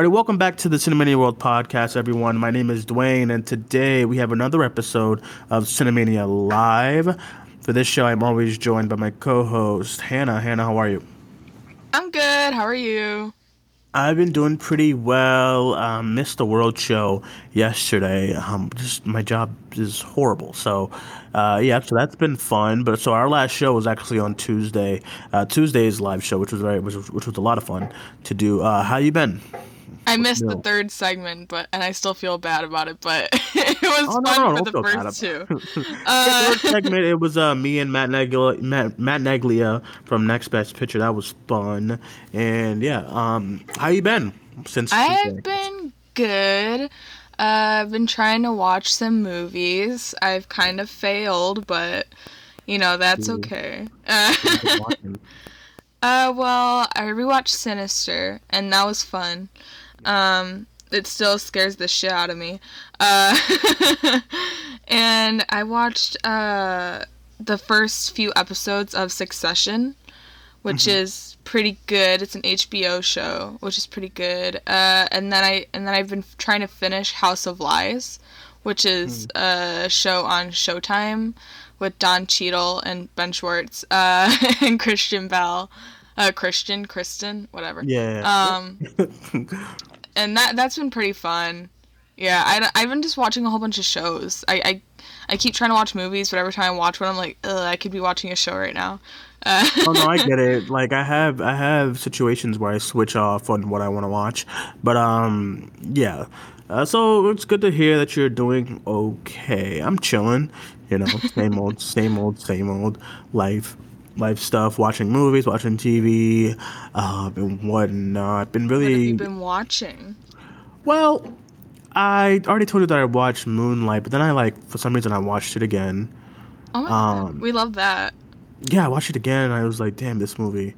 All right, welcome back to the Cinemania World podcast, everyone. My name is Duane, and today we have another episode of Cinemania Live. For this show, I'm always joined by my co-host Hannah. Hannah, how are you? I'm good. How are you? I've been doing pretty well. Um, missed the World Show yesterday. Um, just my job is horrible. So, uh, yeah, so that's been fun. But so our last show was actually on Tuesday. Uh, Tuesday's live show, which was very, which was, which was a lot of fun to do. Uh, how you been? I missed the third segment, but and I still feel bad about it. But it was Oh, no, fun no, for the first two. about Uh, Third segment, it was uh, me and Matt Neglia, Matt, Matt Neglia from Next Best Picture. That was fun, and yeah. Um, how you been since? I've been good. Uh, I've been trying to watch some movies. I've kind of failed, but you know that's okay. Uh. Uh, well, I rewatched Sinister, and that was fun. Um, it still scares the shit out of me. Uh, and I watched uh the first few episodes of Succession, which is pretty good. It's an HBO show, which is pretty good. Uh, and then I and then I've been trying to finish House of Lies, which is a show on Showtime with Don Cheadle and Ben Schwartz uh, and Christian Bell, uh, Christian, Kristen, whatever. Yeah. Um, and that that's been pretty fun. Yeah, I, I've been just watching a whole bunch of shows. I, I I keep trying to watch movies, but every time I watch one, I'm like, Ugh, I could be watching a show right now. Uh, oh no, I get it. Like I have, I have situations where I switch off on what I want to watch, but um, yeah. Uh, so it's good to hear that you're doing okay. I'm chilling, you know, same old, same old, same old life, life stuff. Watching movies, watching TV, uh, and whatnot. Been what have really you been watching? well. I already told you that I watched Moonlight, but then I like for some reason I watched it again. Oh my god, Um, we love that. Yeah, I watched it again, and I was like, "Damn, this movie."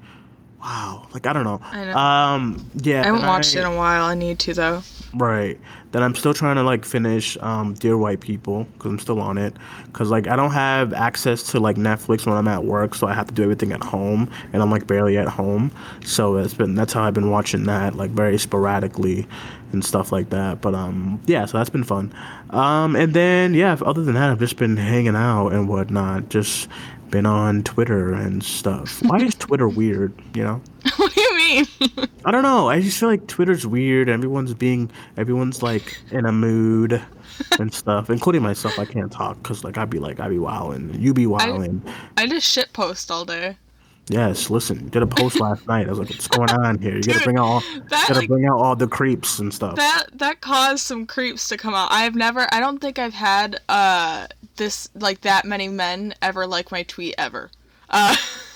Wow, like I don't know. I know. Um, yeah. I haven't watched it in a while. I need to though. Right. Then I'm still trying to like finish um, Dear White People because I'm still on it. Because like I don't have access to like Netflix when I'm at work, so I have to do everything at home, and I'm like barely at home. So it's been that's how I've been watching that like very sporadically and stuff like that. But um, yeah, so that's been fun. Um, and then yeah, other than that, I've just been hanging out and whatnot. Just been on Twitter and stuff. Why is Twitter weird? You know. what do you mean? I don't know. I just feel like Twitter's weird. Everyone's being, everyone's like in a mood and stuff, including myself. I can't talk because like I'd be like I'd be wilding, you be wilding. I just shit post all day. Yes, listen, did a post last night. I was like, what's going on here? You gotta bring out, all, that, gotta like- bring out all the creeps and stuff. That that caused some creeps to come out. I've never. I don't think I've had uh this like that many men ever like my tweet ever. Uh,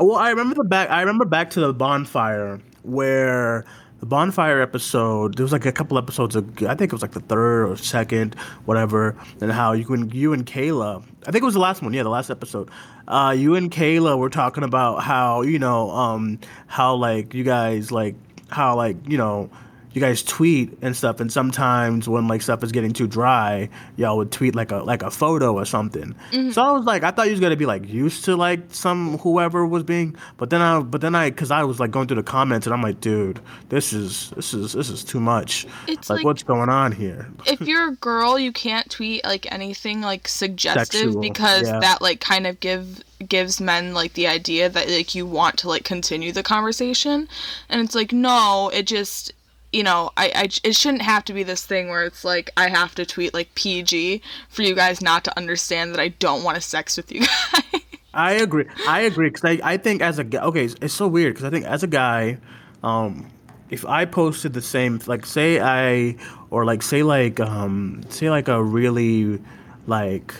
Well, I remember the back. I remember back to the bonfire where the bonfire episode. There was like a couple episodes. Ago, I think it was like the third or second, whatever. And how you and you and Kayla. I think it was the last one. Yeah, the last episode. Uh, you and Kayla were talking about how you know, um, how like you guys like how like you know. You guys tweet and stuff, and sometimes when like stuff is getting too dry, y'all would tweet like a like a photo or something. Mm-hmm. So I was like, I thought you was gonna be like used to like some whoever was being, but then I but then I because I was like going through the comments and I'm like, dude, this is this is this is too much. It's like, like- what's going on here? if you're a girl, you can't tweet like anything like suggestive Sexual, because yeah. that like kind of give gives men like the idea that like you want to like continue the conversation, and it's like no, it just you know I, I it shouldn't have to be this thing where it's like I have to tweet like PG for you guys not to understand that I don't want to sex with you guys. I agree. I agree because I, I think as a guy, okay, it's, it's so weird because I think as a guy, um, if I posted the same, like say I or like say like um say like a really like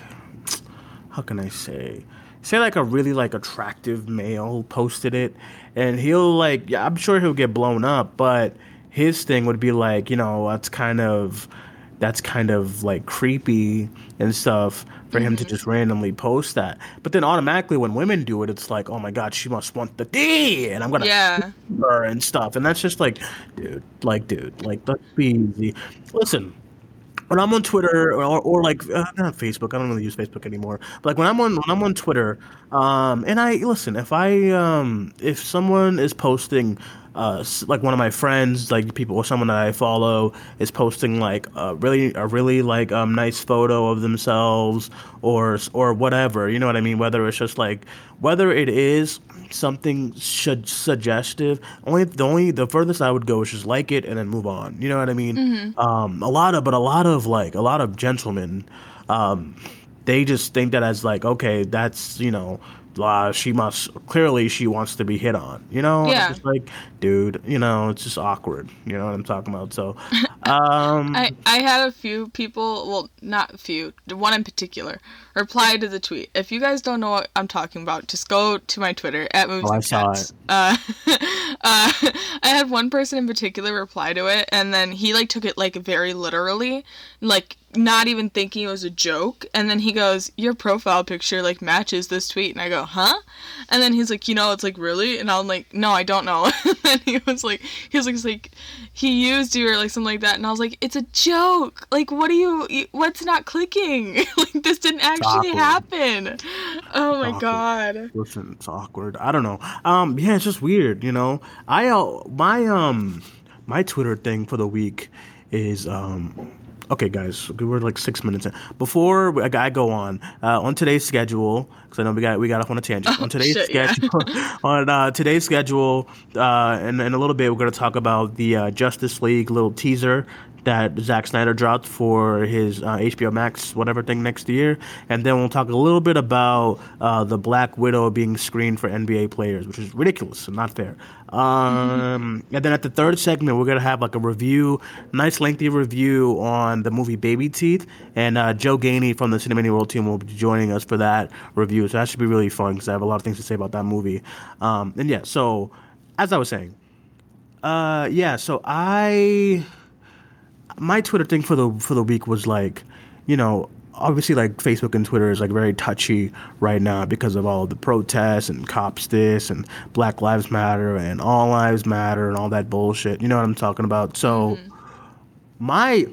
how can I say say like a really like attractive male posted it and he'll like yeah I'm sure he'll get blown up but his thing would be like, you know, that's kind of that's kind of like creepy and stuff for him to just randomly post that. But then automatically when women do it, it's like, oh my god, she must want the D, and I'm gonna Yeah. her and stuff. And that's just like, dude, like, dude, like, let's be easy. Listen, when I'm on Twitter or, or like uh, not Facebook, I don't really use Facebook anymore. But like when I'm on when I'm on Twitter, um, and I listen, if I um, if someone is posting. Uh, like one of my friends, like people or someone that I follow, is posting like a really a really like um nice photo of themselves or or whatever. You know what I mean? Whether it's just like whether it is something should suggestive. Only the only the furthest I would go is just like it and then move on. You know what I mean? Um, a lot of but a lot of like a lot of gentlemen, um, they just think that as like okay, that's you know. Uh, she must clearly she wants to be hit on, you know. It's Yeah. just like, dude, you know, it's just awkward. You know what I'm talking about? So, um, I, I had a few people, well, not a few, one in particular, reply to the tweet. If you guys don't know what I'm talking about, just go to my Twitter at movies Oh, I saw Cats. Uh, uh, I had one person in particular reply to it, and then he like took it like very literally, like not even thinking it was a joke. And then he goes, "Your profile picture like matches this tweet," and I go, "Huh?" And then he's like, "You know, it's like really," and I'm like, "No, I don't know." and then he was like, he was like, like, he used you or like something like that, and I was like, "It's a joke. Like, what are you? What's not clicking? like, this didn't actually happen." Oh my god. listen, it's awkward. I don't know. Um, yeah, it's just weird, you know. I uh, my um my Twitter thing for the week is um. Okay, guys, we're like six minutes in. Before I go on, uh, on today's schedule, because I know we got we got off on a tangent. on today's shit, yeah. schedule, on uh, today's schedule, uh, in, in a little bit, we're going to talk about the uh, Justice League little teaser that Zack Snyder dropped for his uh, HBO Max whatever thing next year, and then we'll talk a little bit about uh, the Black Widow being screened for NBA players, which is ridiculous and not fair. Um, and then at the third segment, we're gonna have like a review, nice lengthy review on the movie Babyteeth, and uh, Jo Geaney from the Cinemania World Team will be joining us for that review. So that should be really fun because I have a lot of things to say about that movie. Um, and yeah, so as I was saying, uh, yeah, so I my Twitter thing for the for the week was like, you know, obviously like Facebook and Twitter is like very touchy right now because of all the protests and cops this and Black Lives Matter and All Lives Matter and all that bullshit. You know what I'm talking about? So mm-hmm. my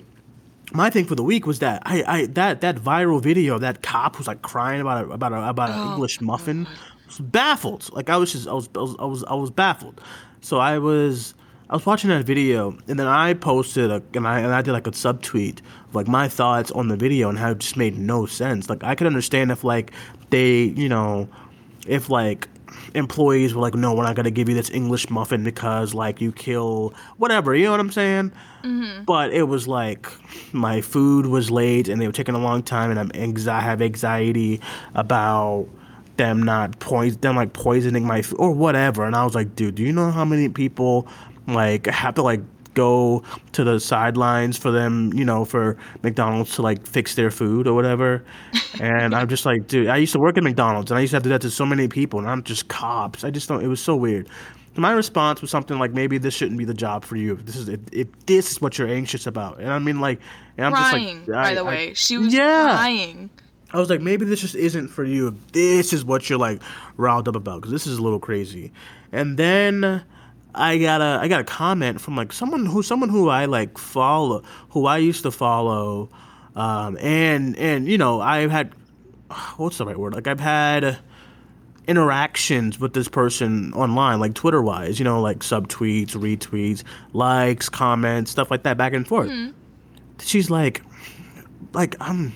my thing for the week was that I, I that that viral video of that cop who's like crying about a, about a, about an oh, English muffin was baffled. Like I was just I was, I was I was I was baffled. So I was I was watching that video and then I posted a, and I and I did like a subtweet of like my thoughts on the video and how it just made no sense. Like I could understand if like they you know if like employees were like, no, we're not gonna give you this English muffin because like you kill whatever, you know what I'm saying? Mm-hmm. But it was like my food was late and they were taking a long time, and I'm anxi- I have anxiety about them not poison them like poisoning my food or whatever. And I was like, dude, do you know how many people like have to like go to the sidelines for them, you know, for McDonald's to like fix their food or whatever. And I'm just like, dude, I used to work at McDonald's and I used to have to do that to so many people and I'm just cops. I just don't it was so weird. My response was something like maybe this shouldn't be the job for you. If this is if, if this is what you're anxious about. And I mean like and I'm Crying, just like by I- the I- way. she was Yeah. crying. I was like, maybe this just isn't for you. If this is what you're like riled up about, because this is a little crazy. And then I got a I got a comment from like someone who someone who I like follow, who I used to follow, um, and and you know I've had what's the right word? Like I've had interactions with this person online, like Twitter wise, you know, like subtweets, retweets, likes, comments, stuff like that, back and forth. She's like, like I'm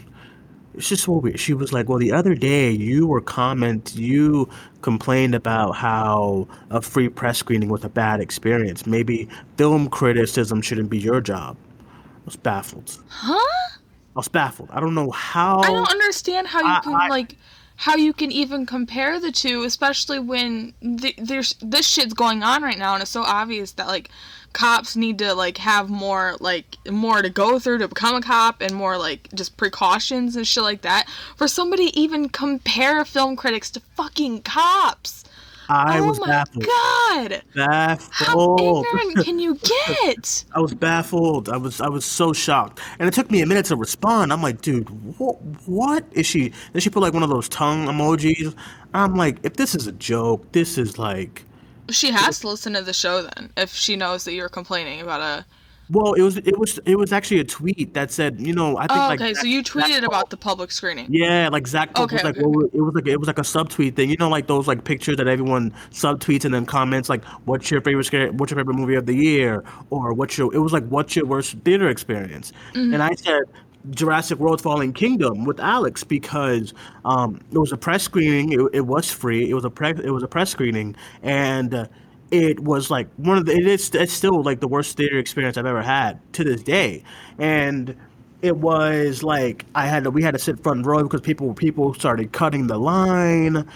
it's just so weird. She was like, "Well, the other day you were comment, you complained about how a free press screening was a bad experience. Maybe film criticism shouldn't be your job." I was baffled. Huh? I was baffled. I don't know how. I don't understand how you I- can I- like how you can even compare the two, especially when th- there's this shit's going on right now, and it's so obvious that like cops need to like have more like more to go through to become a cop and more like just precautions and shit like that. For somebody to even compare film critics to fucking cops. I oh was my baffled. god! How Baffled. ignorant can you get? I was baffled. I was I was so shocked, and it took me a minute to respond. I'm like, dude, what? What is she? Then she put like one of those tongue emojis. I'm like, if this is a joke, this is like. She has to listen to the show then, if she knows that you're complaining about a. Well, it was it was it was actually a tweet that said, you know, I think Oh, like okay, so Zach- you Zach tweeted Paul- about the public screening. Yeah, like Zach Pope was Okay, like, okay, well, it was like it was like a subtweet thing. You know, like those like pictures that everyone subtweets and then comments like, "What's your favorite scary, What's your favorite movie of the year?" Or "What's your?" It was like, "What's your worst theater experience?" Mm-hmm. And I said. Jurassic World: Fallen Kingdom with Alex because um, it was a press screening. It, it was free. It was a pre- it was a press screening, and uh, it was like one of the. It is it's still like the worst theater experience I've ever had to this day, and it was like I had to we had to sit front row because people people started cutting the line.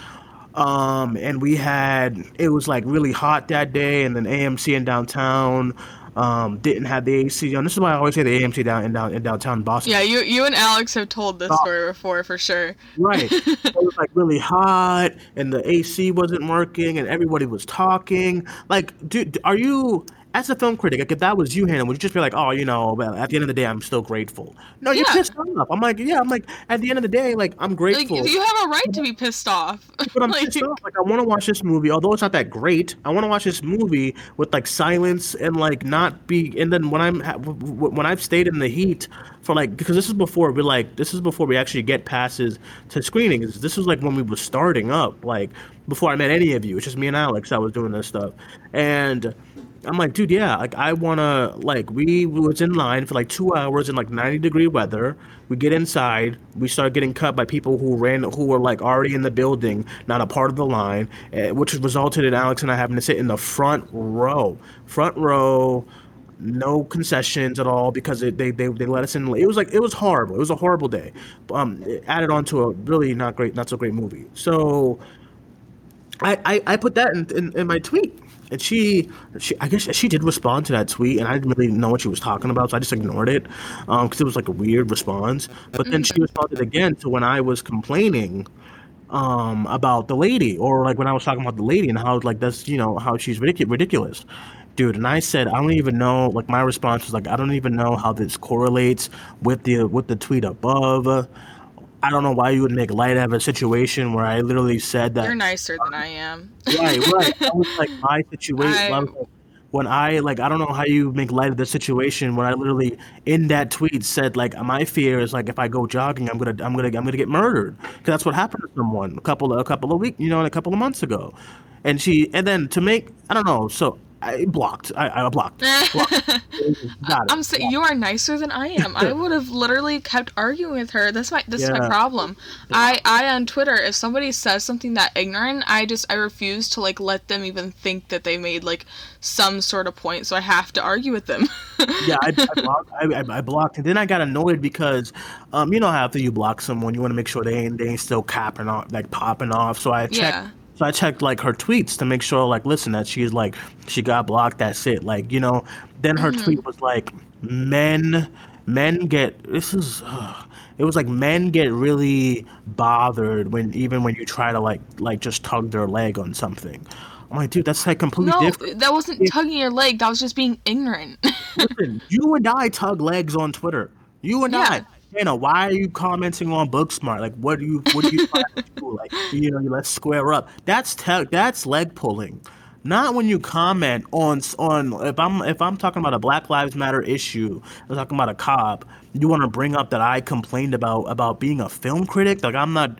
Um, and we had it was like really hot that day, and then AMC in downtown um, didn't have the AC on. This is why I always say the AMC down in down in downtown Boston. Yeah, you you and Alex have told this story before for sure. Right. it was like really hot, and the AC wasn't working, and everybody was talking. Like, dude, are you? As a film critic, like if that was you, Hannah, would you just be like, "Oh, you know, at the end of the day, I'm still grateful"? No, you're Yeah. pissed off. I'm like, yeah, I'm like, at the end of the day, like, I'm Like grateful. you have a right to be pissed off. But I'm Like, pissed off. Like I want to watch this movie, although it's not that great. I want to watch this movie with like silence and like not be. And then when I'm ha- w- w- when I've stayed in the heat for like because this is before we like this is before we actually get passes to screenings. This was like when we were starting up, like before I met any of you. It's just me and Alex. I was doing this stuff, and. I'm like, dude, yeah, like I wanna like we was in line for like two hours in like 90 degree weather. We get inside, we start getting cut by people who ran who were like already in the building, not a part of the line, eh, which resulted in Alex and I having to sit in the front row, front row, no concessions at all because it, they, they they let us in. It was like it was horrible. It was a horrible day. Um, added on to a really not great, not so great movie. So I, I, I put that in, in, in my tweet. And she, she, I guess she did respond to that tweet, and I didn't really know what she was talking about, so I just ignored it, because it was like a weird response. But then she responded again to when I was complaining, um, about the lady, or like when I was talking about the lady and how like that's you know how she's ridiculous, ridiculous, dude. And I said I don't even know. Like my response was like I don't even know how this correlates with the with the tweet above. I don't know why you would make light of a situation where I literally said that You're nicer than I am. right, right. That was like my situation. I- I was like, when I like, I don't know how you make light of the situation when I literally in that tweet said like, my fear is like if I go jogging, I'm gonna, I'm gonna, I'm gonna get murdered because that's what happened to someone a couple of a couple of weeks, you know, and a couple of months ago, and she, and then to make, I don't know, so I blocked, I, I blocked. blocked. Got it. I'm saying you are nicer than I am. I would have literally kept arguing with her. That's my this is my Yeah. problem. I I on Twitter, if somebody says something that ignorant, I just I refuse to like let them even think that they made like some sort of point. So I have to argue with them. yeah, I, I, blocked, I, I- I blocked, and then I got annoyed because, um, you know how after you block someone, you want to make sure they ain't they ain't still capping off, like popping off. So I checked, Yeah. So I checked like her tweets to make sure, like, listen, that she's like she got blocked. That's it. Like, you know. Then her tweet mm-hmm. was like, men, men get this is. ugh. it was like men get really bothered when even when you try to like like just tug their leg on something. I'm like, dude, that's like completely no, different. that wasn't tugging your leg. That was just being ignorant. Listen, you and I tug legs on Twitter. You and Yeah. I. Hannah, why are you commenting on Booksmart? Like, what do you, what do you do? Like, you know, let's square up. That's te- that's leg pulling. Not when you comment on on if I'm if I'm talking about a Black Lives Matter issue, I'm talking about a cop. You want to bring up that I complained about about being a film critic? Like, I'm not.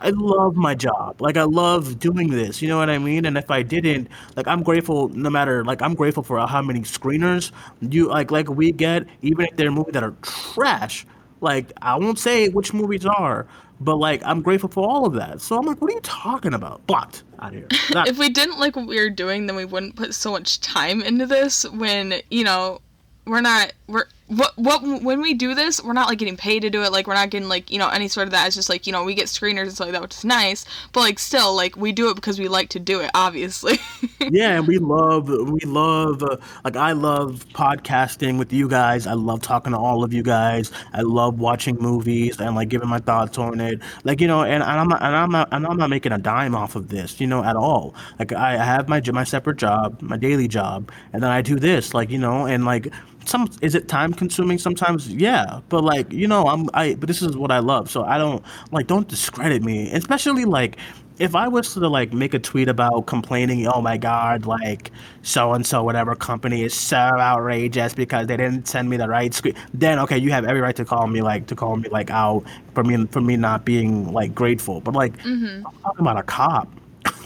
I love my job. Like I love doing this. You know what I mean? And if I didn't, like I'm grateful no matter like I'm grateful for how many screeners you like like we get, even if they're movies that are trash. Like I won't say which movies are, but like I'm grateful for all of that. So I'm like, what are you talking about? Blocked out here. Not- if we didn't like what we were doing, then we wouldn't put so much time into this. When you know, we're not we're what what when we do this, we're not like getting paid to do it. Like we're not getting like you know any sort of that. It's just like you know we get screeners and stuff like that, which is nice. But like still, like we do it because we like to do it. Obviously. yeah, and we love we love uh, like I love podcasting with you guys. I love talking to all of you guys. I love watching movies and like giving my thoughts on it. Like you know, and, and I'm not, and I'm not and I'm not making a dime off of this, you know, at all. Like I have my my separate job, my daily job, and then I do this, like you know, and like some is it time consuming sometimes? Yeah but like you know i'm i but this is what i love so i don't like don't discredit me especially like if i was to like make a tweet about complaining oh my god like so and so whatever company is so outrageous because they didn't send me the right screen then okay you have every right to call me like to call me like out for me for me not being like grateful but like Mm-hmm. i'm talking about a cop.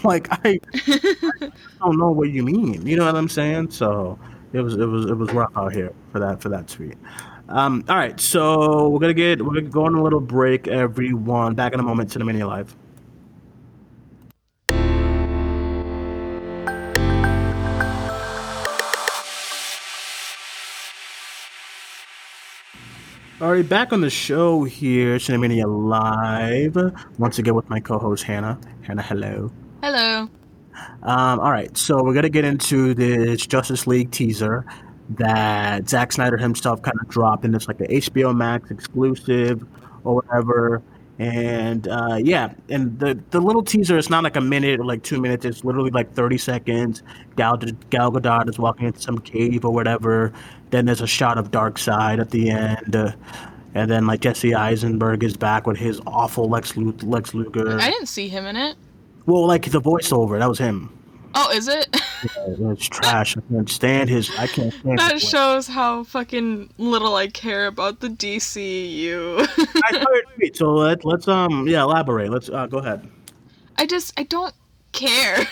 Like I, I don't know what you mean you know what i'm saying? So it was it was it was rough out here for that for that tweet. Um, all right, so we're gonna get we're gonna go on a little break, everyone. Back in a moment to the mini live. All right, back on the show here, Cinemania Live. Once again with my co-host Hannah. Hannah, hello. Hello. Um, all right, so we're gonna get into this Justice League teaser that Zack Snyder himself kind of dropped, and it's like the HBO Max exclusive or whatever. And uh, yeah, and the the little teaser is not like a minute or like two minutes. It's literally like thirty seconds. Gal Gal Gadot is walking into some cave or whatever. Then there's a shot of Darkseid at the end. Uh, and then like Jesse Eisenberg is back with his awful Lex Luthor. Lex Luger. I didn't see him in it. Well, like the voiceover, that was him. Oh, is it? Yeah, it's trash. I can't stand his. I can't stand. that shows how fucking little I care about the DCU. I so let, let's um yeah elaborate. Let's uh, go ahead. I just I don't care.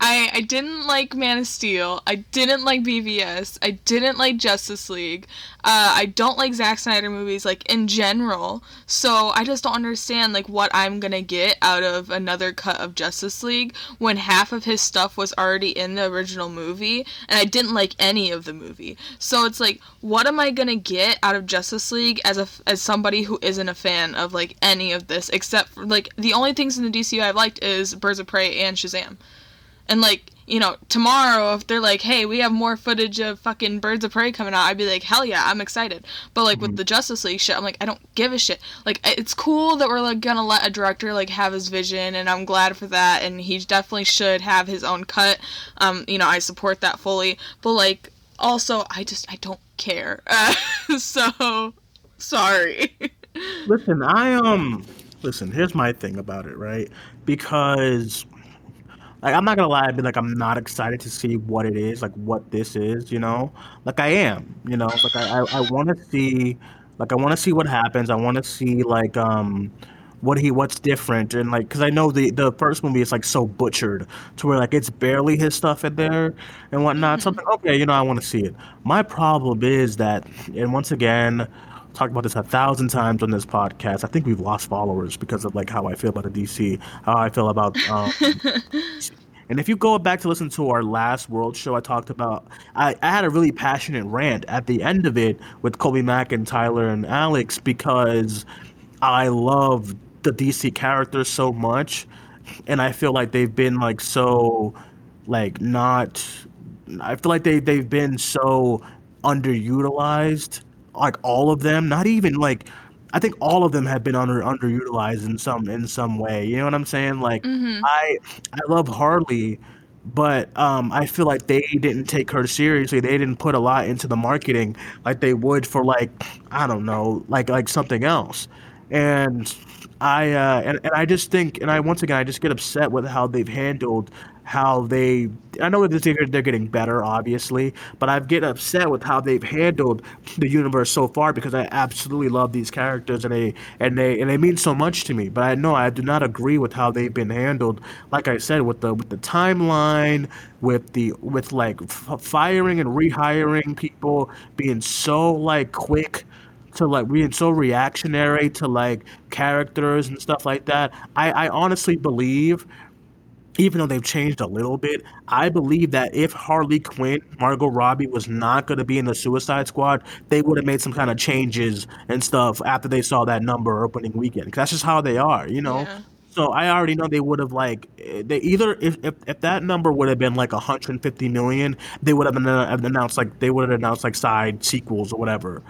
I I didn't like Man of Steel. I didn't like BVS. I didn't like Justice League. Uh, I don't like Zack Snyder movies like in general. So I just don't understand like what I'm gonna get out of another cut of Justice League when half of his stuff was already in the original movie and I didn't like any of the movie. So it's like what am I gonna get out of Justice League as a as somebody who isn't a fan of like any of this except for like the only things in the DCU I've liked is Birds of Prey and Shazam. And like, you know, tomorrow if they're like, "Hey, we have more footage of fucking Birds of Prey coming out," I'd be like, "Hell yeah, I'm excited." But like with the Justice League shit, I'm like, I don't give a shit. Like, it's cool that we're like gonna let a director like have his vision, and I'm glad for that. And he definitely should have his own cut. Um, you know, I support that fully. But like, also, I just I don't care. Uh, so sorry. Listen, I um listen. Here's my thing about it, right? Because like I'm not gonna lie, I've been like I'm not excited to see what it is, like what this is, you know. Like I am, you know. Like I I, I want to see, like I want to see what happens. I want to see like um what he what's different and like because I know the the first movie is like so butchered to where like it's barely his stuff in there and whatnot. Something okay, you know I want to see it. My problem is that, and once again, talked about this a thousand times on this podcast. I think we've lost followers because of like how I feel about the DC, how I feel about. Um, and if you go back to listen to our last World show, I talked about. I, I had a really passionate rant at the end of it with Kobe Mack and Tyler and Alex because I love the DC characters so much, and I feel like they've been like so, like not. I feel like they they've been so underutilized like all of them not even like i think all of them have been under underutilized in some in some way you know what i'm saying? Like i i love harley but um i feel like they didn't take her seriously. They didn't put a lot into the marketing like they would for like i don't know like like something else. And i uh and, and i just think and i once again i just get upset with how they've handled how they I know that they're, they're getting better, obviously, but I get upset with how they've handled the universe so far because I absolutely love these characters and they and they and they mean so much to me. But I know I do not agree with how they've been handled. Like I said, with the with the timeline, with the with like f- firing and rehiring people, being so like quick to like being so reactionary to like characters and stuff like that. I, I honestly believe even though they've changed a little bit, I believe that if Harley Quinn, Margot Robbie was not going to be in the Suicide Squad, they would have made some kind of changes and stuff after they saw that number opening weekend. that's just how they are, you know. Yeah. So I already know they would have like eh, they either if, if, if that number would have been like 150 million, they would have announced like they would have announced like side sequels or whatever.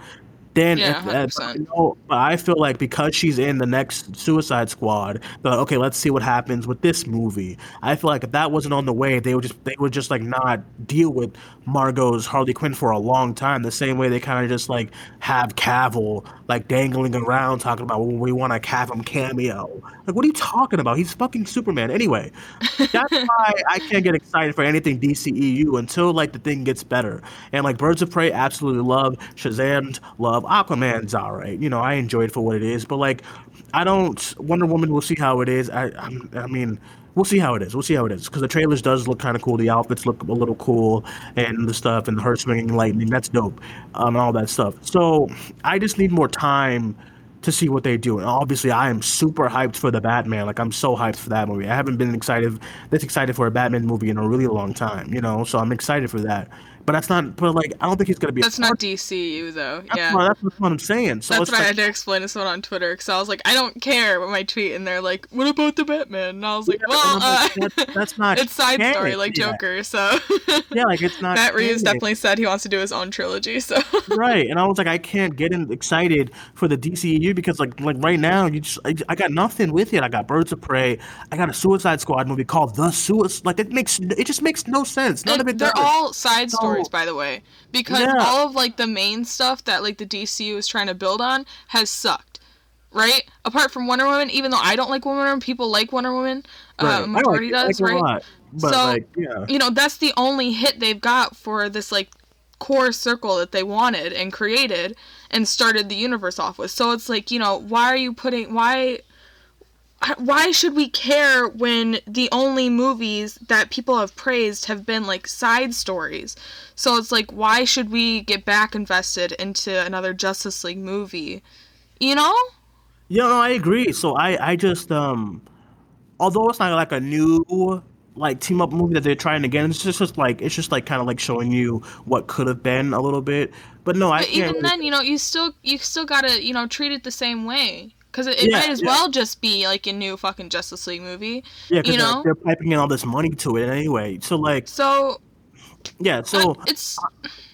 Then, Yeah, if, if, 100%. you know, but I feel like because she's in the next Suicide Squad, like, okay, let's see what happens with this movie. I feel like if that wasn't on the way, they would just they would just like not deal with Margot's Harley Quinn for a long time. The same way they kind of just like have Cavill like dangling around talking about well, we want a Cavill cameo. Like, what are you talking about? He's fucking Superman. Anyway, that's why I can't get excited for anything DCEU until like the thing gets better. And like Birds of Prey, absolutely love. Shazam, love. Aquaman's alright. You know, I enjoy it for what it is. But like, I don't. Wonder Woman, we'll see how it is. I, I'm, I mean. We'll see how it is. We'll see how it is because the trailers does look kind of cool. The outfits look a little cool, and the stuff and her swinging lightning. That's dope, um, and all that stuff. So I just need more time to see what they do. And obviously, I am super hyped for the Batman. Like I'm so hyped for that movie. I haven't been excited this excited for a Batman movie in a really long time. You know, so I'm excited for that. But that's not. But like, I don't think he's gonna be. a That's not DCU though. That's, Yeah. what, that's what I'm saying. So That's what I had to explain to someone on Twitter because I was like, I don't care what my tweet, and they're like, "What about the Batman?" And I was like, Yeah, "Well, I'm like, uh, that's- that's not it's side canon, story like yeah. Joker." So yeah, like it's not. Matt Reeves canon. definitely said he wants to do his own trilogy. So right and i was like i can't get in, excited for the DCU because like like right now you just I, I got nothing with it i got birds of prey i got a suicide squad movie called the suicide like it makes it just makes no sense none of it they're does. all side So- by the way, because Yeah. all of like the main stuff that like the DCU is trying to build on has sucked. Right? Apart from Wonder Woman, even though I don't like Wonder Woman, people like Wonder Woman. Right. I Uh, majority like does, a right? lot, but so like yeah you know that's the only hit they've got for this like core circle that they wanted and created and started the universe off with. So it's like you know why are you putting why why should we care when the only movies that people have praised have been like side stories? So it's like why should we get back invested into another Justice League movie? You know? Yeah, no, I agree. So I, I just um, although it's not like a new like team up movie that they're trying get, it's just, just like it's just like kind of like showing you what could have been a little bit. But no, I But even then, you know, you still you still gotta you know treat it the same way because it, it Yeah, might as yeah. well just be like a new fucking Justice League movie. yeah, because you they're, they're piping in all this money to it anyway. So like, So yeah, so. it's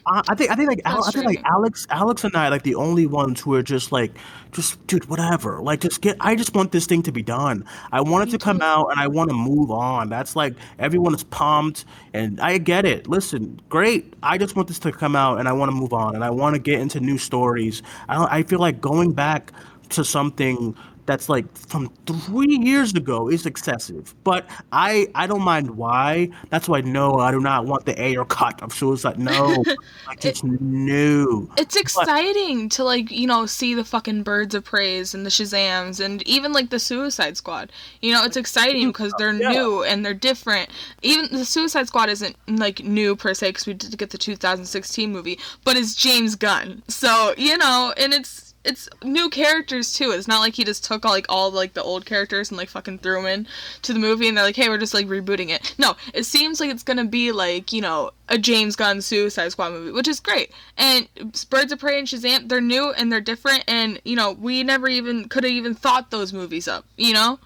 I I think I think like Al- I think like Alex Alex and I like the only ones who are just like just dude whatever like just get I just want this thing to be done. I want it to come out and I want to move on. That's like everyone is pumped and I get it. Listen, great. I just want this to come out and I want to move on and I want to get into new stories. I don't, I feel like going back to something that's like from three years ago is excessive. But I I don't mind why. That's why no, I do not want the Ayer cut of Suicide. No, like just no. it's exciting to like you know see the fucking birds of praise and the Shazams and even like the Suicide Squad. You know, it's exciting because they're Yeah. new and they're different. Even the Suicide Squad isn't like new per se because we did get the 2016 movie, but it's James Gunn, so you know, and it's it's new characters too. It's not like he just took like all like the old characters and like fucking threw them in to the movie and they're like, hey, we're just like rebooting it. No, it seems like it's gonna be like you know a James Gunn Suicide Squad movie, which is great. And Birds of Prey and Shazam, they're new and they're different, and you know we never even could have even thought those movies up. You know.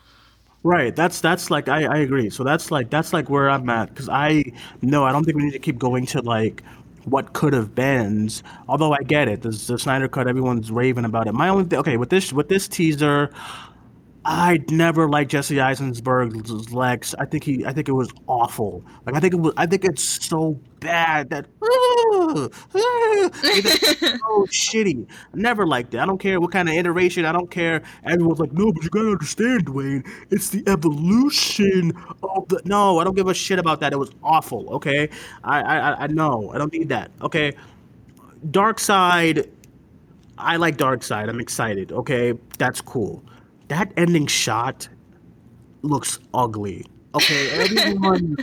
Right. That's that's like I, I agree. So that's like that's like where I'm at because I no I don't think we need to keep going to like what could have been. Although I get it, the, the Snyder cut, everyone's raving about it. My only th- okay with this with this teaser, I never liked Jesse Eisenberg's Lex. I think he I think it was awful. Like I think it was I think it's so bad that it's so shitty. Never liked it. I don't care what kind of iteration. I don't care. Everyone's like, no, but you gotta understand, Duane. It's the evolution of the. No, I don't give a shit about that. It was awful. Okay, I I- I know. I don't need that. Okay, Darkseid. I like Darkseid. I'm excited. Okay, that's cool. That ending shot looks ugly. Okay, everyone.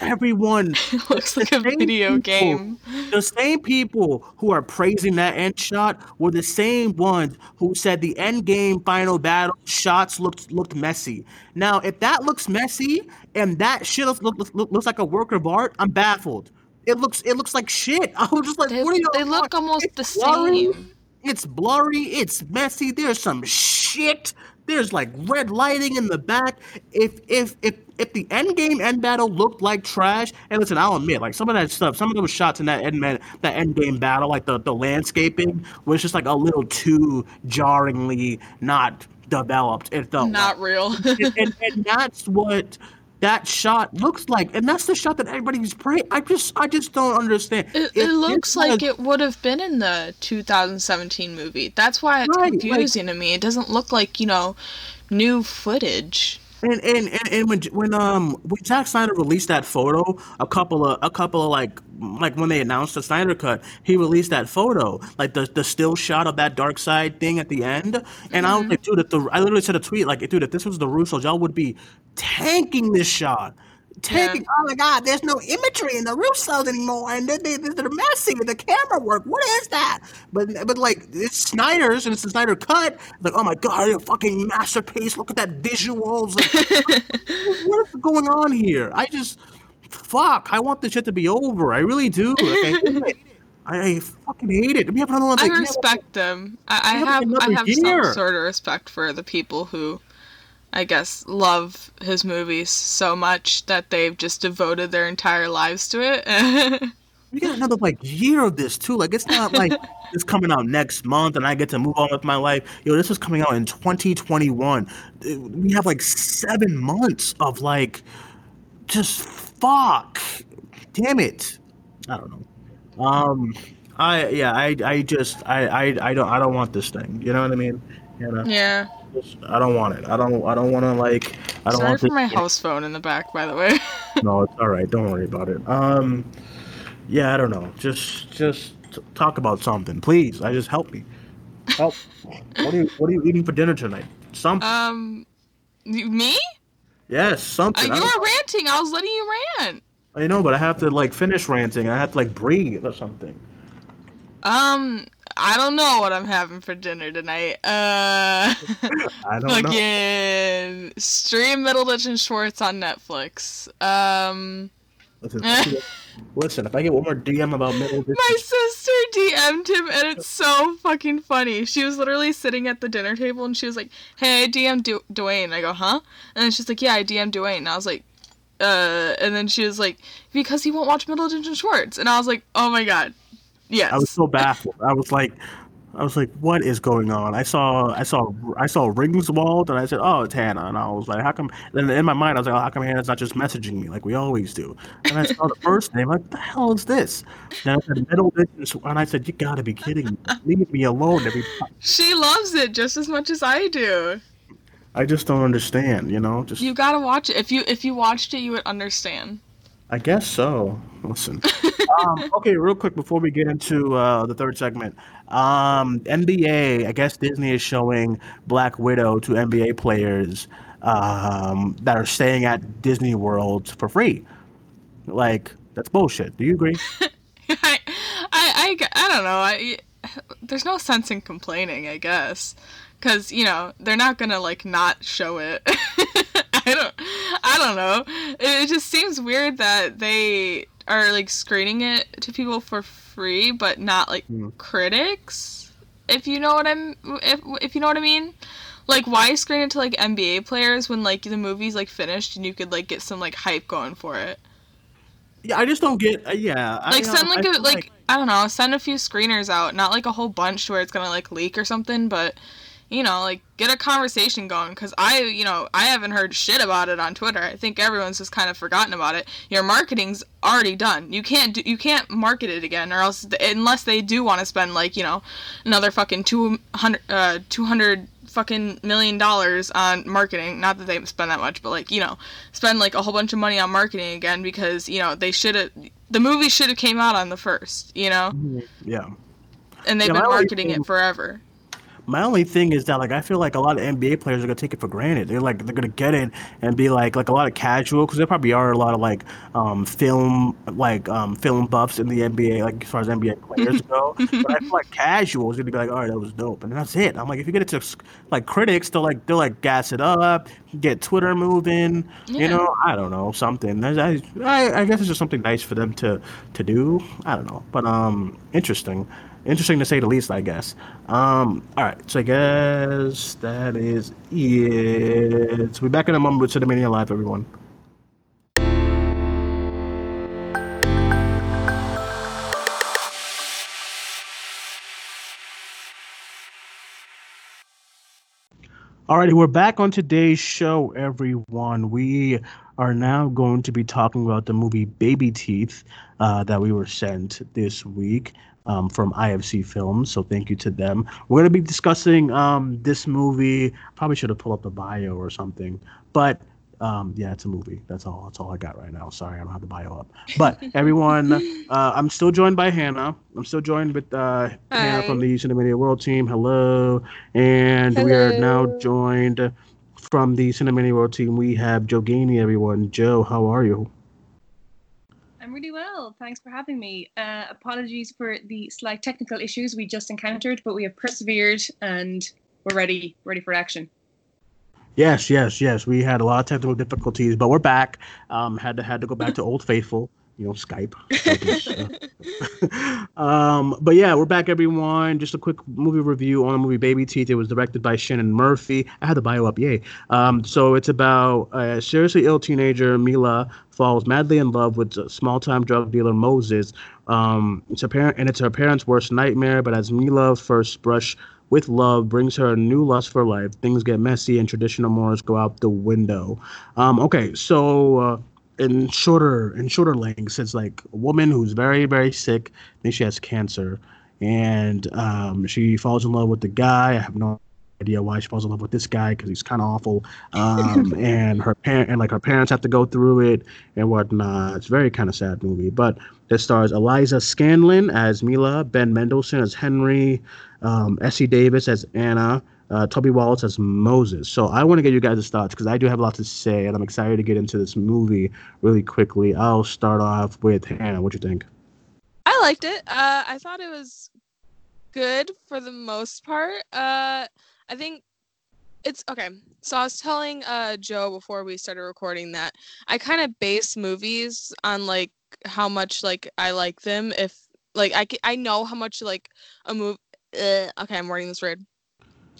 everyone It looks like a video people- game. The same people who are praising that end shot were the same ones who said the Endgame final battle shots looked looked messy. Now, if that looks messy and that shit looks, looks, looks, like a work of art, I'm baffled. It looks it looks like shit. I was just like, They, what are you? they look almost the blurry. same. It's blurry. It's messy. There's some shit. There's like red lighting in the back. If if if if the Endgame end battle looked like trash, and listen, I'll admit, like some of that stuff, some of those shots in that end man, that Endgame battle, like the the landscaping was just like a little too jarringly not developed. It felt Not like real. and, and, and that's what that shot looks like, and that's the shot that everybody's praying. I just, I just don't understand. It, If it looks like it would have been in the 2017 movie. That's why it's Right, like- confusing to me. It doesn't look like, you know, new footage. And and, and, and when when um when Zack Snyder released that photo, a couple of a couple of like like when they announced the Snyder cut, he released that photo, like the the still shot of that Darkseid thing at the end. And I was like, dude, if the I literally said a tweet like, dude, if this was the Russos, y'all would be tanking this shot. Tanking, oh my god, there's no imagery in the Russos anymore, and they, they, they're messy with the camera work. What is that? But but like it's Snyder's and it's the Snyder cut. Like, oh my god, you're a fucking masterpiece. Look at that visuals. Like, what is going on here? I just fuck. I want this shit to be over. I really do. Like, I. I, I fucking hate it. We have another one. I like, yeah, respect them. I, I have I have year. some sort of respect for the people who I guess love his movies so much that they've just devoted their entire lives to it. We got another like year of this too. Like it's not like it's coming out next month and I get to move on with my life. Yo, this is coming out in 2021. Uh, We have like seven months of like just fuck. Damn it. I don't know. Um, I yeah, I I just I I I don't I don't want this thing. You know what I mean? You know, yeah. Just- I don't want it. I don't I don't want to like I don't Sorry want for my house phone in the back, by the way. No, it's all right. Don't worry about it. Um, yeah, I don't know. Just, just talk about something, please. I just help me. Help. what are you What are you eating for dinner tonight? Something. um, me? yes, Uh, something. you I, were ranting. I was letting you rant. I know, but I have to like finish ranting. I have to like breathe or something. Um, I don't know what I'm having for dinner tonight. Uh, I don't know. fucking stream Middleditch and Schwartz on Netflix. Um, Listen, if I get- listen, if I get one more DM about middle, my sister DM'd him, and it's so fucking funny. She was literally sitting at the dinner table, and she was like, "Hey, I DM'd du- Duane." I go, "Huh?" And then she's like, "Yeah, I DM'd Duane." And I was like, "Uh," and then she was like, "Because he won't watch Middleditch and Schwartz." And I was like, "Oh my god, yes." I was so baffled. I was like, I was like, what is going on? I saw, I saw, I saw Ringswald, and I said, oh, it's Hannah, and I was like, how come? Then in my mind, I was like, oh, how come Hannah's not just messaging me like we always do? And I saw the first name, like, what the hell is this? Then I said middle and I said, you gotta be kidding me! Leave me alone, every. she loves it just as much as I do. I just don't understand, you know. Just, You gotta watch it. If you if you watched it, you would understand. I guess so. Listen. um, okay, real quick before we get into uh, the third segment, um, NBA. I guess Disney is showing Black Widow to NBA players um, that are staying at Disney World for free. Like that's bullshit. Do you agree? I, I, I, I don't know. I, there's no sense in complaining, I guess, because you know they're not gonna like not show it. I don't, I don't know. It, it just seems weird that they are like screening it to people for free, but not like critics. If you know what I'm, if if you know what I mean. Like, why screen it to like NBA players when like the movie's like finished and you could like get some like hype going for it? Yeah, I just don't get. Uh, yeah, like uh, send like I a feel like I don't know, send a few screeners out, not like a whole bunch where it's gonna like leak or something, but you know, like get a conversation going. Cause I, you know, I haven't heard shit about it on Twitter. I think everyone's just kind of forgotten about it. Your marketing's already done. You can't do, you can't market it again, or else unless they do want to spend like you know another fucking two hundred uh two hundred fucking million dollars on marketing not that they spend that much but like you know spend like a whole bunch of money on marketing again because you know they should have the movie should have came out on the first you know yeah. and they've Yeah, been marketing it forever My only thing is that like I feel like a lot of NBA players are gonna take it for granted. They're like they're gonna get it and be like like a lot of casual because there probably are a lot of like um film like um film buffs in the NBA like as far as NBA players go. but I feel like casual is gonna be like, all right, that was dope, and that's it. I'm like, if you get it to like critics, they'll like they'll like gas it up, get Twitter moving. You know, I don't know something. I, I I guess it's just something nice for them to to do. I don't know, but um, interesting, interesting to say the least. I guess. Um, all right, so I guess that is it. So we're back in a moment with Cinemania Live, everyone. Alrighty, we're back on today's show, everyone. We are now going to be talking about the movie Babyteeth uh, that we were sent this week um, from IFC Films. So thank you to them. We're going to be discussing um, this movie. Probably should have pulled up the bio or something, but um, yeah, it's a movie. That's all. That's all I got right now. Sorry, I don't have the bio up. But everyone, uh, I'm still joined by Hannah. I'm still joined with uh, Hannah from the Cinemania World team. Hello, and we are now joined from the Cinemania World team. We have Jo Geaney. Everyone, Jo, how are you? Really well. Thanks for having me. Uh, apologies for the slight technical issues we just encountered, but we have persevered and we're ready, ready for action. Yes, yes, yes. We had a lot of technical difficulties, but we're back. Um, had to had to go back to Old Faithful, you know, Skype. Uh, um, but yeah, we're back, everyone. Just a quick movie review on the movie Babyteeth. It was directed by Shannon Murphy. I had the bio up, yay. Um, so it's about a seriously ill teenager, Mila, falls madly in love with small-time drug dealer Moses. Um, it's her parent, and it's her parents' worst nightmare. But as Mila's first brush with love brings her a new lust for life. Things get messy and traditional morals go out the window. Um, okay, so uh, in shorter in shorter lengths, it's like a woman who's very very sick. I think she has cancer, and um, she falls in love with the guy. I have no idea why she falls in love with this guy because he's kind of awful. Um, and her parent and like her parents have to go through it and whatnot. It's a very kind of sad movie, but. It stars Eliza Scanlen as Mila, Ben Mendelsohn as Henry, um, Essie Davis as Anna, uh, Toby Wallace as Moses. So I want to get you guys' thoughts because I do have a lot to say, and I'm excited to get into this movie really quickly. I'll start off with Hannah. What you think? I liked it. Uh, I thought it was good for the most part. Uh, I think it's okay. So I was telling uh, Jo before we started recording that I kind of base movies on like how much like I like them. If like I I know how much like a movie. okay, I'm wording this weird.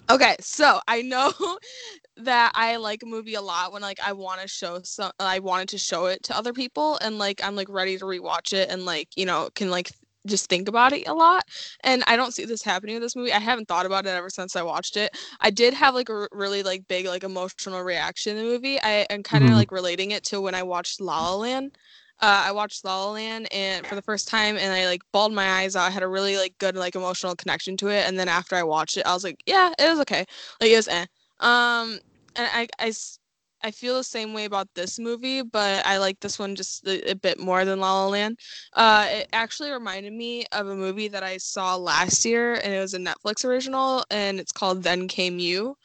Okay, so I know that I like a movie a lot when like I want to show some I wanted to show it to other people and like I'm like ready to rewatch it and like you know can like just think about it a lot and I don't see this happening with this movie. I haven't thought about it ever since I watched it. I did have like a r- really like big like emotional reaction in the movie. I am kind of Mhm. like relating it to when I watched La La Land. Uh, I watched La La Land and for the first time and I like bawled my eyes out. I had a really like good like emotional connection to it and then after I watched it I was like yeah it was okay like it was eh. Um and I, I, I feel the same way about this movie, but I like this one just a, a bit more than La La Land. Uh, it actually reminded me of a movie that I saw last year, and it was a Netflix original, and it's called Then Came You.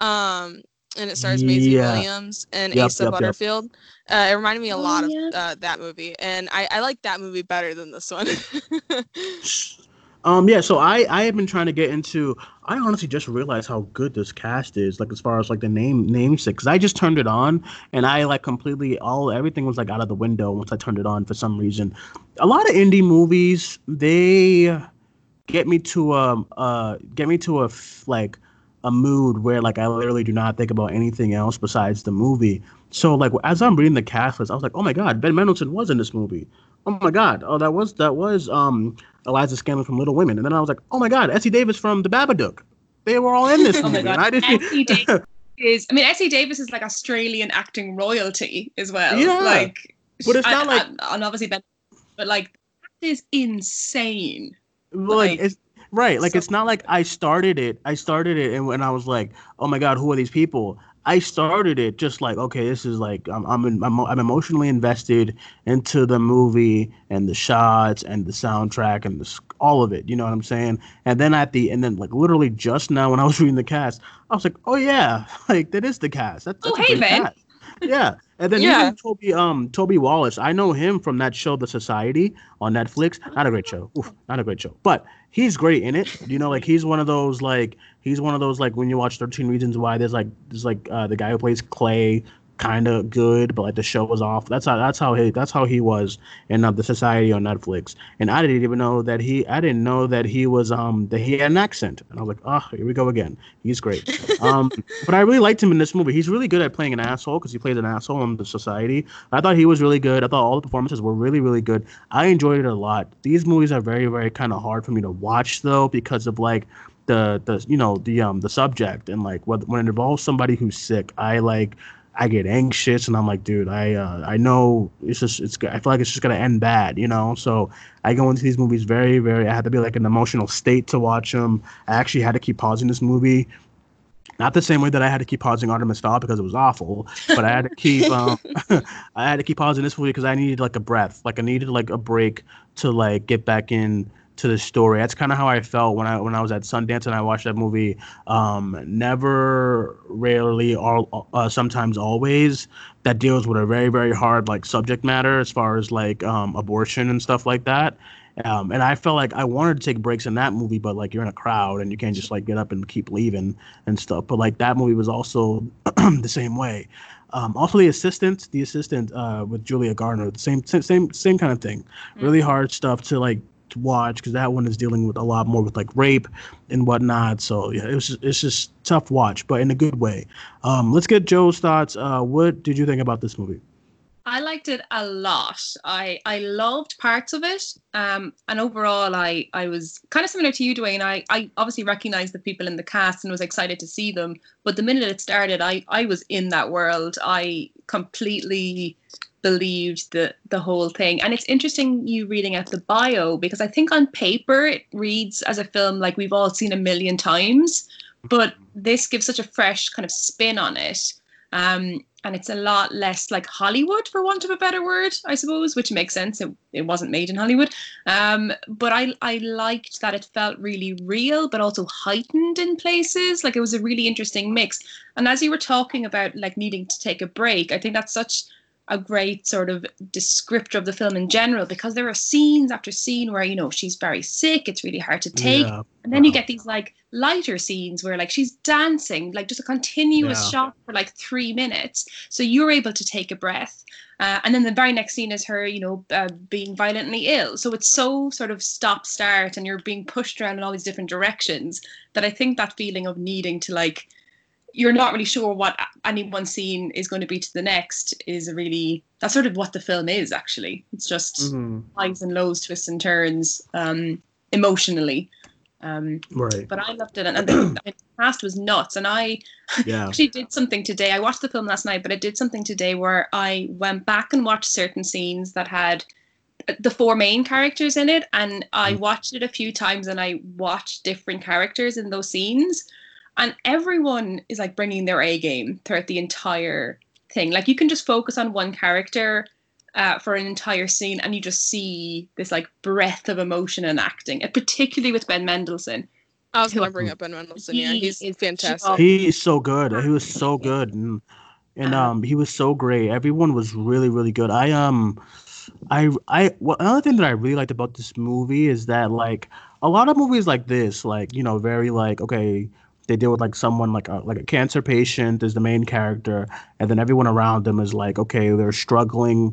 Um, and it stars Maisie Yeah. Williams and Yep, Asa yep, yep. Butterfield. Uh, it reminded me a Oh, lot of uh, that movie, and I, I like that movie better than this one. Um, yeah, so I I have been trying to get into. I honestly just realized how good this cast is, like as far as like the name namesake. Because I just turned it on and I like completely all everything was like out of the window once I turned it on for some reason. A lot of indie movies they get me to um uh get me to a like a mood where like I literally do not think about anything else besides the movie. So like as I'm reading the cast list, I was like, oh my god, Ben Mendelsohn was in this movie. Oh my god, oh that was that was um Eliza Scanlen from Little Women, and then I was like, oh my god, Essie Davis from The Babadook. They were all in this Oh movie. my god. I didn't. Essie Davis is I mean Essie Davis is like Australian acting royalty as well. Yeah. Like But it's not and- like- and, and obviously Ben but like that is insane. like Like, it's right like so- it's not like i started it i started it and when i was like oh my god who are these people i started it just like okay this is like i'm i'm, in, I'm, I'm emotionally invested into the movie and the shots and the soundtrack and the all of it. You know what I'm saying? And then at the and then like literally just now when I was reading the cast, I was like, oh yeah, like that is the cast. Oh, that's, that's Oh, hey, Ben. cast. Yeah, and then Yeah. even Toby um Toby Wallace, I know him from that show The Society on Netflix. Not a great show. Oof, not a great show, but he's great in it. You know, like he's one of those like he's one of those like when you watch Thirteen Reasons Why. There's like there's like uh, the guy who plays Clay, kind of good, but like the show was off. That's how that's how he that's how he was in uh, the Society on Netflix. And I didn't even know that he I didn't know that he was um that he had an accent. And I was like, oh, here we go again. He's great. Um, but I really liked him in this movie. He's really good at playing an asshole because he plays an asshole in the Society. I thought he was really good. I thought all the performances were really really good. I enjoyed it a lot. These movies are very very kind of hard for me to watch though because of like the the you know the um the subject and like when when it involves somebody who's sick, I like I get anxious and I'm like, dude, I uh, I know it's just it's I feel like it's just gonna end bad, you know. So I go into these movies very very. I had to be like an emotional state to watch them. I actually had to keep pausing this movie. Not the same way that I had to keep pausing Artemis Fowl because it was awful, but I had to keep um, I had to keep pausing this movie because I needed like a breath, like I needed like a break to like get back in to the story. That's kind of how I felt when I when I was at Sundance and I watched that movie. Um, never, rarely, or uh, sometimes, always that deals with a very very hard like subject matter as far as like um, abortion and stuff like that. Um, and I felt like I wanted to take breaks in that movie, but like you're in a crowd and you can't just like get up and keep leaving and stuff. But like that movie was also the same way. Um, also, the assistant, the assistant uh, with Julia Garner, the same same same, same kind of thing. Really hard stuff to like to watch because that one is dealing with a lot more with like rape and whatnot. So yeah, it was just, it's just tough watch, but in a good way. Um, let's get Jo's thoughts. Uh, what did you think about this movie? I liked it a lot. I I loved parts of it. Um, and overall, I I was kind of similar to you, Duane. I I obviously recognized the people in the cast and was excited to see them. But the minute it started, I I was in that world. I completely believed the the whole thing. And it's interesting you reading out the bio because I think on paper it reads as a film like we've all seen a million times, but this gives such a fresh kind of spin on it. Um, and it's a lot less like Hollywood, for want of a better word, I suppose, which makes sense. It, it wasn't made in Hollywood. Um, but I, I liked that it felt really real, but also heightened in places. Like it was a really interesting mix. And as you were talking about like needing to take a break, I think that's such a great sort of descriptor of the film in general because there are scenes after scene where you know she's very sick it's really hard to take Yeah. and then you get these like lighter scenes where like she's dancing like just a continuous Yeah. shot for like three minutes so you're able to take a breath uh, and then the very next scene is her you know uh, being violently ill so it's so sort of stop start and you're being pushed around in all these different directions that i think that feeling of needing to like you're not really sure what any one scene is going to be to the next is a really that's sort of what the film is actually it's just Mhm. highs and lows twists and turns um emotionally um Right. but i loved it and, and the, the cast was nuts and i Yeah. actually did something today i watched the film last night but i did something today where i went back and watched certain scenes that had the four main characters in it and i watched it a few times and i watched different characters in those scenes and everyone is like bringing their a game throughout the entire thing like you can just focus on one character uh, for an entire scene and you just see this like breadth of emotion and acting and particularly with ben mendelsohn I was Who- gonna bring up Ben Mendelsohn. Yeah, he's is fantastic. just- He's so good. He was so good, and and Uh-huh. um he was so great. Everyone was really really good. I um I I well, another thing that I really liked about this movie is that like a lot of movies like this, like you know, very like okay, they deal with like someone like a like a cancer patient is the main character, and then everyone around them is like okay, they're struggling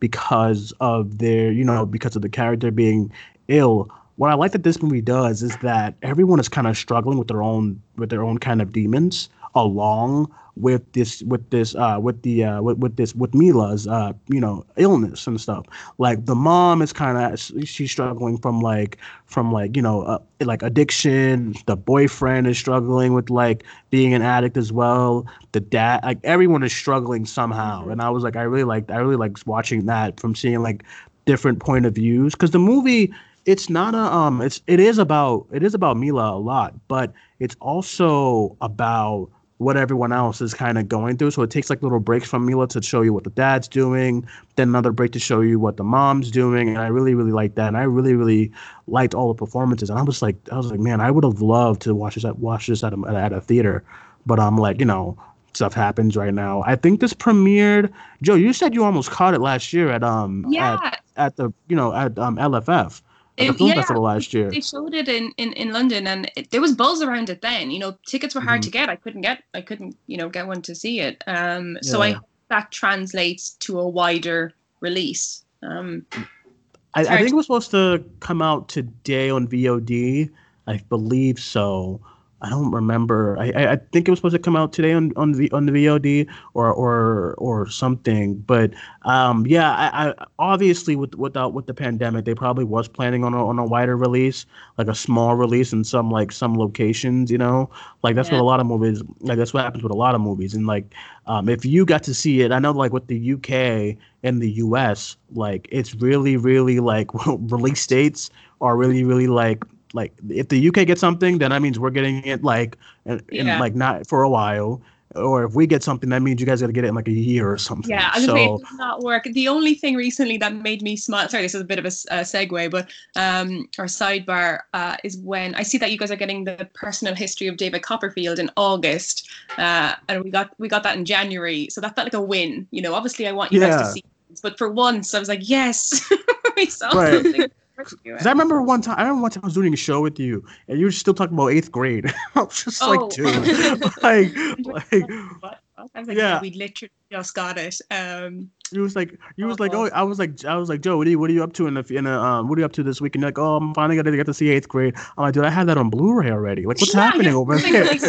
because of their you know because of the character being ill what I like that this movie does is that everyone is kind of struggling with their own with their own kind of demons along with this with this uh with the uh with, with this with Mila's uh you know illness and stuff. Like the mom is kind of she's struggling from like from like you know uh, like addiction. The boyfriend is struggling with like being an addict as well. The dad like everyone is struggling somehow. And I was like I really liked I really liked watching that from seeing like different point of views. Because the movie it's not a um it's it is about it is about Mila a lot, but it's also about what everyone else is kind of going through. So it takes like little breaks from Mila to show you what the dad's doing, then another break to show you what the mom's doing. And I really, really liked that. And I really, really liked all the performances. And I was like, I was like, man, I would have loved to watch this at watch this at a, at a theater, but I'm like, you know, stuff happens right now. I think this premiered. Jo, you said you almost caught it last year at um Yeah. at, at the you know at um LFF at the It- film yeah, festival last year. They showed it in, in, in London, and it, there was buzz around it then. You know, tickets were hard Mhm. to get. I couldn't get, I couldn't, you know, get one to see it. Um, so I hope that translates to a wider release. Um, I, I think to- it was supposed to come out today on VOD. I believe so. I don't remember. I, I, I think it was supposed to come out today on on the on the VOD or or or something. But um, yeah, I, I obviously with without with the pandemic, they probably was planning on a, on a wider release, like a small release in some like some locations. You know, like that's Yeah. what a lot of movies. Like that's what happens with a lot of movies. And like, um, if you got to see it, I know like with the UK and the US, like it's really really like release dates are really really like like if the UK gets something, then that means we're getting it like in, in like not for a while. Or if we get something, that means you guys got to get it in like a year or something. yeah, I was so say it does not work. The only thing recently that made me smile. Sorry, this is a bit of a, segue, but um, our sidebar uh, is when I see that you guys are getting the personal history of David Copperfield in August, uh, and we got we got that in January, so that felt like a win. You know, obviously I want you guys to see, but for once I was like, yes, we saw Right. something. Because I remember one time, I remember one time I was doing a show with you, and you were still talking about eighth grade. I was just Oh. like, dude, like, like, What? I was like, Yeah. yeah, we literally just got it. Um, you was like, you was Oh, like, oh, I was like, I was like, Jo, what are you, what are you up to in the, in a, um, what are you up to this week? And you're like, oh, I'm finally gonna get to see eighth grade. I'm like, dude, I had that on Blu-ray already. Like, what's yeah, happening yeah, over there? like,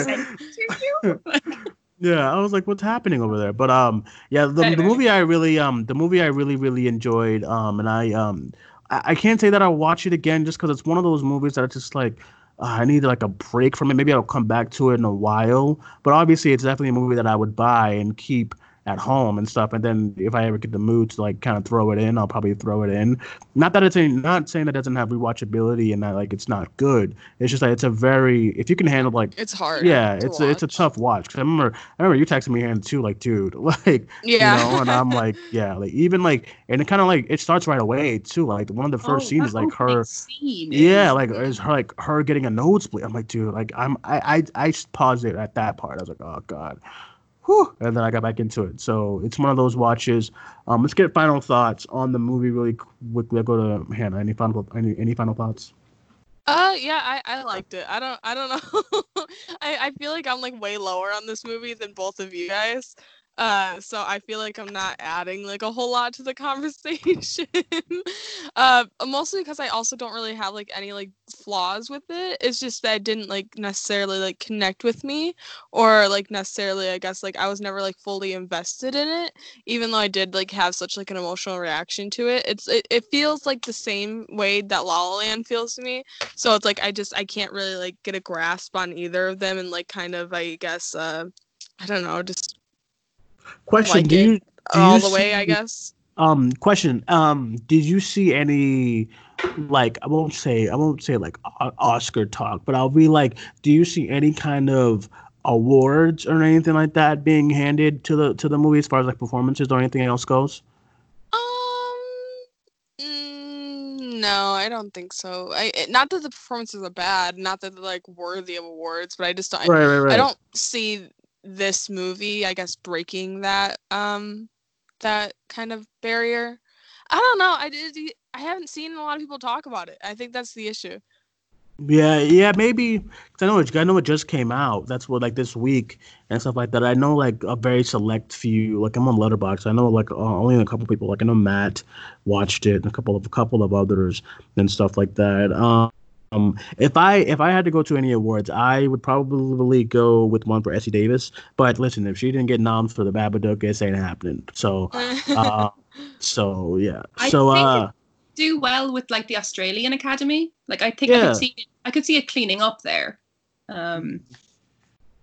like, Yeah, I was like, "What's happening over there?" But um, yeah, the, the movie I really um, the movie I really really enjoyed um, and I um, I, I can't say that I'll watch it again just because it's one of those movies that are just like uh, I need like a break from it. Maybe I'll come back to it in a while. But obviously, it's definitely a movie that I would buy and keep at home and stuff. And then if I ever get the mood to like kind of throw it in, I'll probably throw it in. Not that it's a, not saying that it doesn't have rewatchability and that like it's not good. It's just that it's a very if you can handle like It's hard. yeah, it's a, it's a watch. tough watch. 'Cause I remember, I remember you texting me and too, like, dude, like, Yeah. you know, and I'm like, yeah, like even like, and it kind of like it starts right away too. Like one of the first oh, scenes is like her, Scene yeah, like is her like her getting a nosebleed. I'm like, dude, like I'm I I I paused it at that part. I was like, oh god. Whew. And then I got back into it. So it's one of those watches. Um, let's get final thoughts on the movie really quickly. I'll go to Hannah. Any final any any final thoughts? Uh yeah, I, I liked it. I don't I don't know. I, I feel like I'm like way lower on this movie than both of you guys. Uh so I feel like I'm not adding like a whole lot to the conversation. uh mostly because I also don't really have like any like flaws with it. It's just that it didn't like necessarily like connect with me or like necessarily I guess like I was never like fully invested in it even though I did like have such like an emotional reaction to it. It's it, it feels like the same way that La La Land feels to me so it's like i just i can't really like get a grasp on either of them and like kind of i guess uh i don't know just Question: Like Do you do all you the way i guess Um, question. Um, did you see any, like, I won't say, I won't say like o- Oscar talk, but I'll be like, do you see any kind of awards or anything like that being handed to the to the movie as far as like performances or anything else goes? um mm, no i don't think so i it- not that the performances are bad not that they're like worthy of awards but i just don't I- Right, right, right. I don't see this movie, I guess, breaking that um that kind of barrier. I don't know. I did. I haven't seen a lot of people talk about it. I think that's the issue. Yeah, yeah, maybe. Cause I know it. I know it just came out. That's what like this week and stuff like that. I know like a very select few. Like I'm on Letterboxd. I know like uh, only a couple people. Like I know Matt watched it, and a couple of a couple of others and stuff like that. Um, um, if I if I had to go to any awards, I would probably go with one for Essie Davis. But listen, if she didn't get noms for the Babadook, it ain't happening. So, uh, so yeah. I So think uh, do well with like the Australian Academy. Like I think I could see it, I could see it cleaning up there. Um,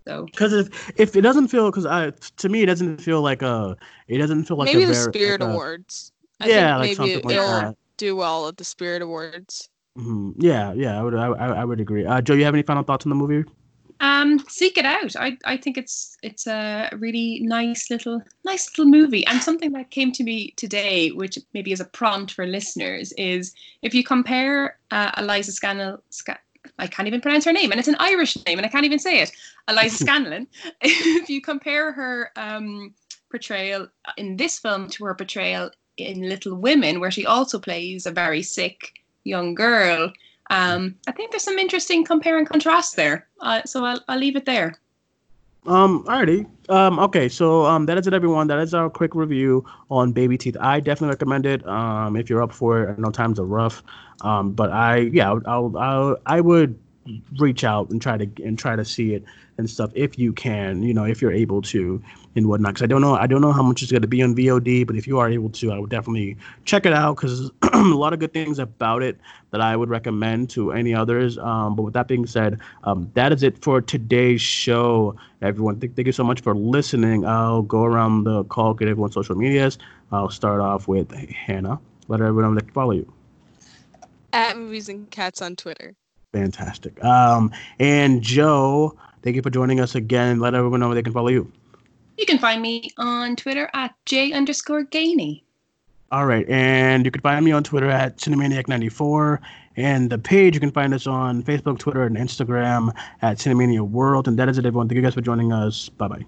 so Because if if it doesn't feel, because I to me it doesn't feel like a, it doesn't feel like maybe a the very, Spirit like Awards. I yeah, like maybe something it'll that. do well at the Spirit Awards. Mhm. Yeah, yeah, I would, I, I I would agree. Uh, Jo, you have any final thoughts on the movie? Um, seek it out. I, I think it's it's a really nice little nice little movie. And something that came to me today, which maybe is a prompt for listeners, is if you compare uh, Eliza Scanlen, Sca- I can't even pronounce her name, and it's an Irish name, and I can't even say it. Eliza Scanlon. if you compare her um, portrayal in this film to her portrayal in Little Women, where she also plays a very sick young girl. Um, I think there's some interesting compare and contrast there. Uh, so I'll, I'll leave it there. Um, alrighty. Um, okay, so um, that is it, everyone. That is our quick review on Babyteeth. I definitely recommend it. Um, if you're up for it, I know times are rough. Um, but I, yeah, I'll, I'll, I'll I would reach out and try to and try to see it and stuff if you can. You know, if you're able to and whatnot. Because I don't know, I don't know how much it's going to be on VOD, but if you are able to, I would definitely check it out because a lot of good things about it that I would recommend to any others. Um, but with that being said, um, that is it for today's show. Everyone, th- thank you so much for listening. I'll go around the call, get everyone's social medias. I'll start off with Hannah. Let everyone know they can follow you. At movies and cats on Twitter. Fantastic. Um, and Jo, thank you for joining us again. Let everyone know where they can follow you. You can find me on Twitter at J underscore Geaney. All right, and you can find me on Twitter at Cinemaniac94, and the page you can find us on Facebook, Twitter, and Instagram at Cinemania World. And that is it, everyone. Thank you guys for joining us. Bye bye.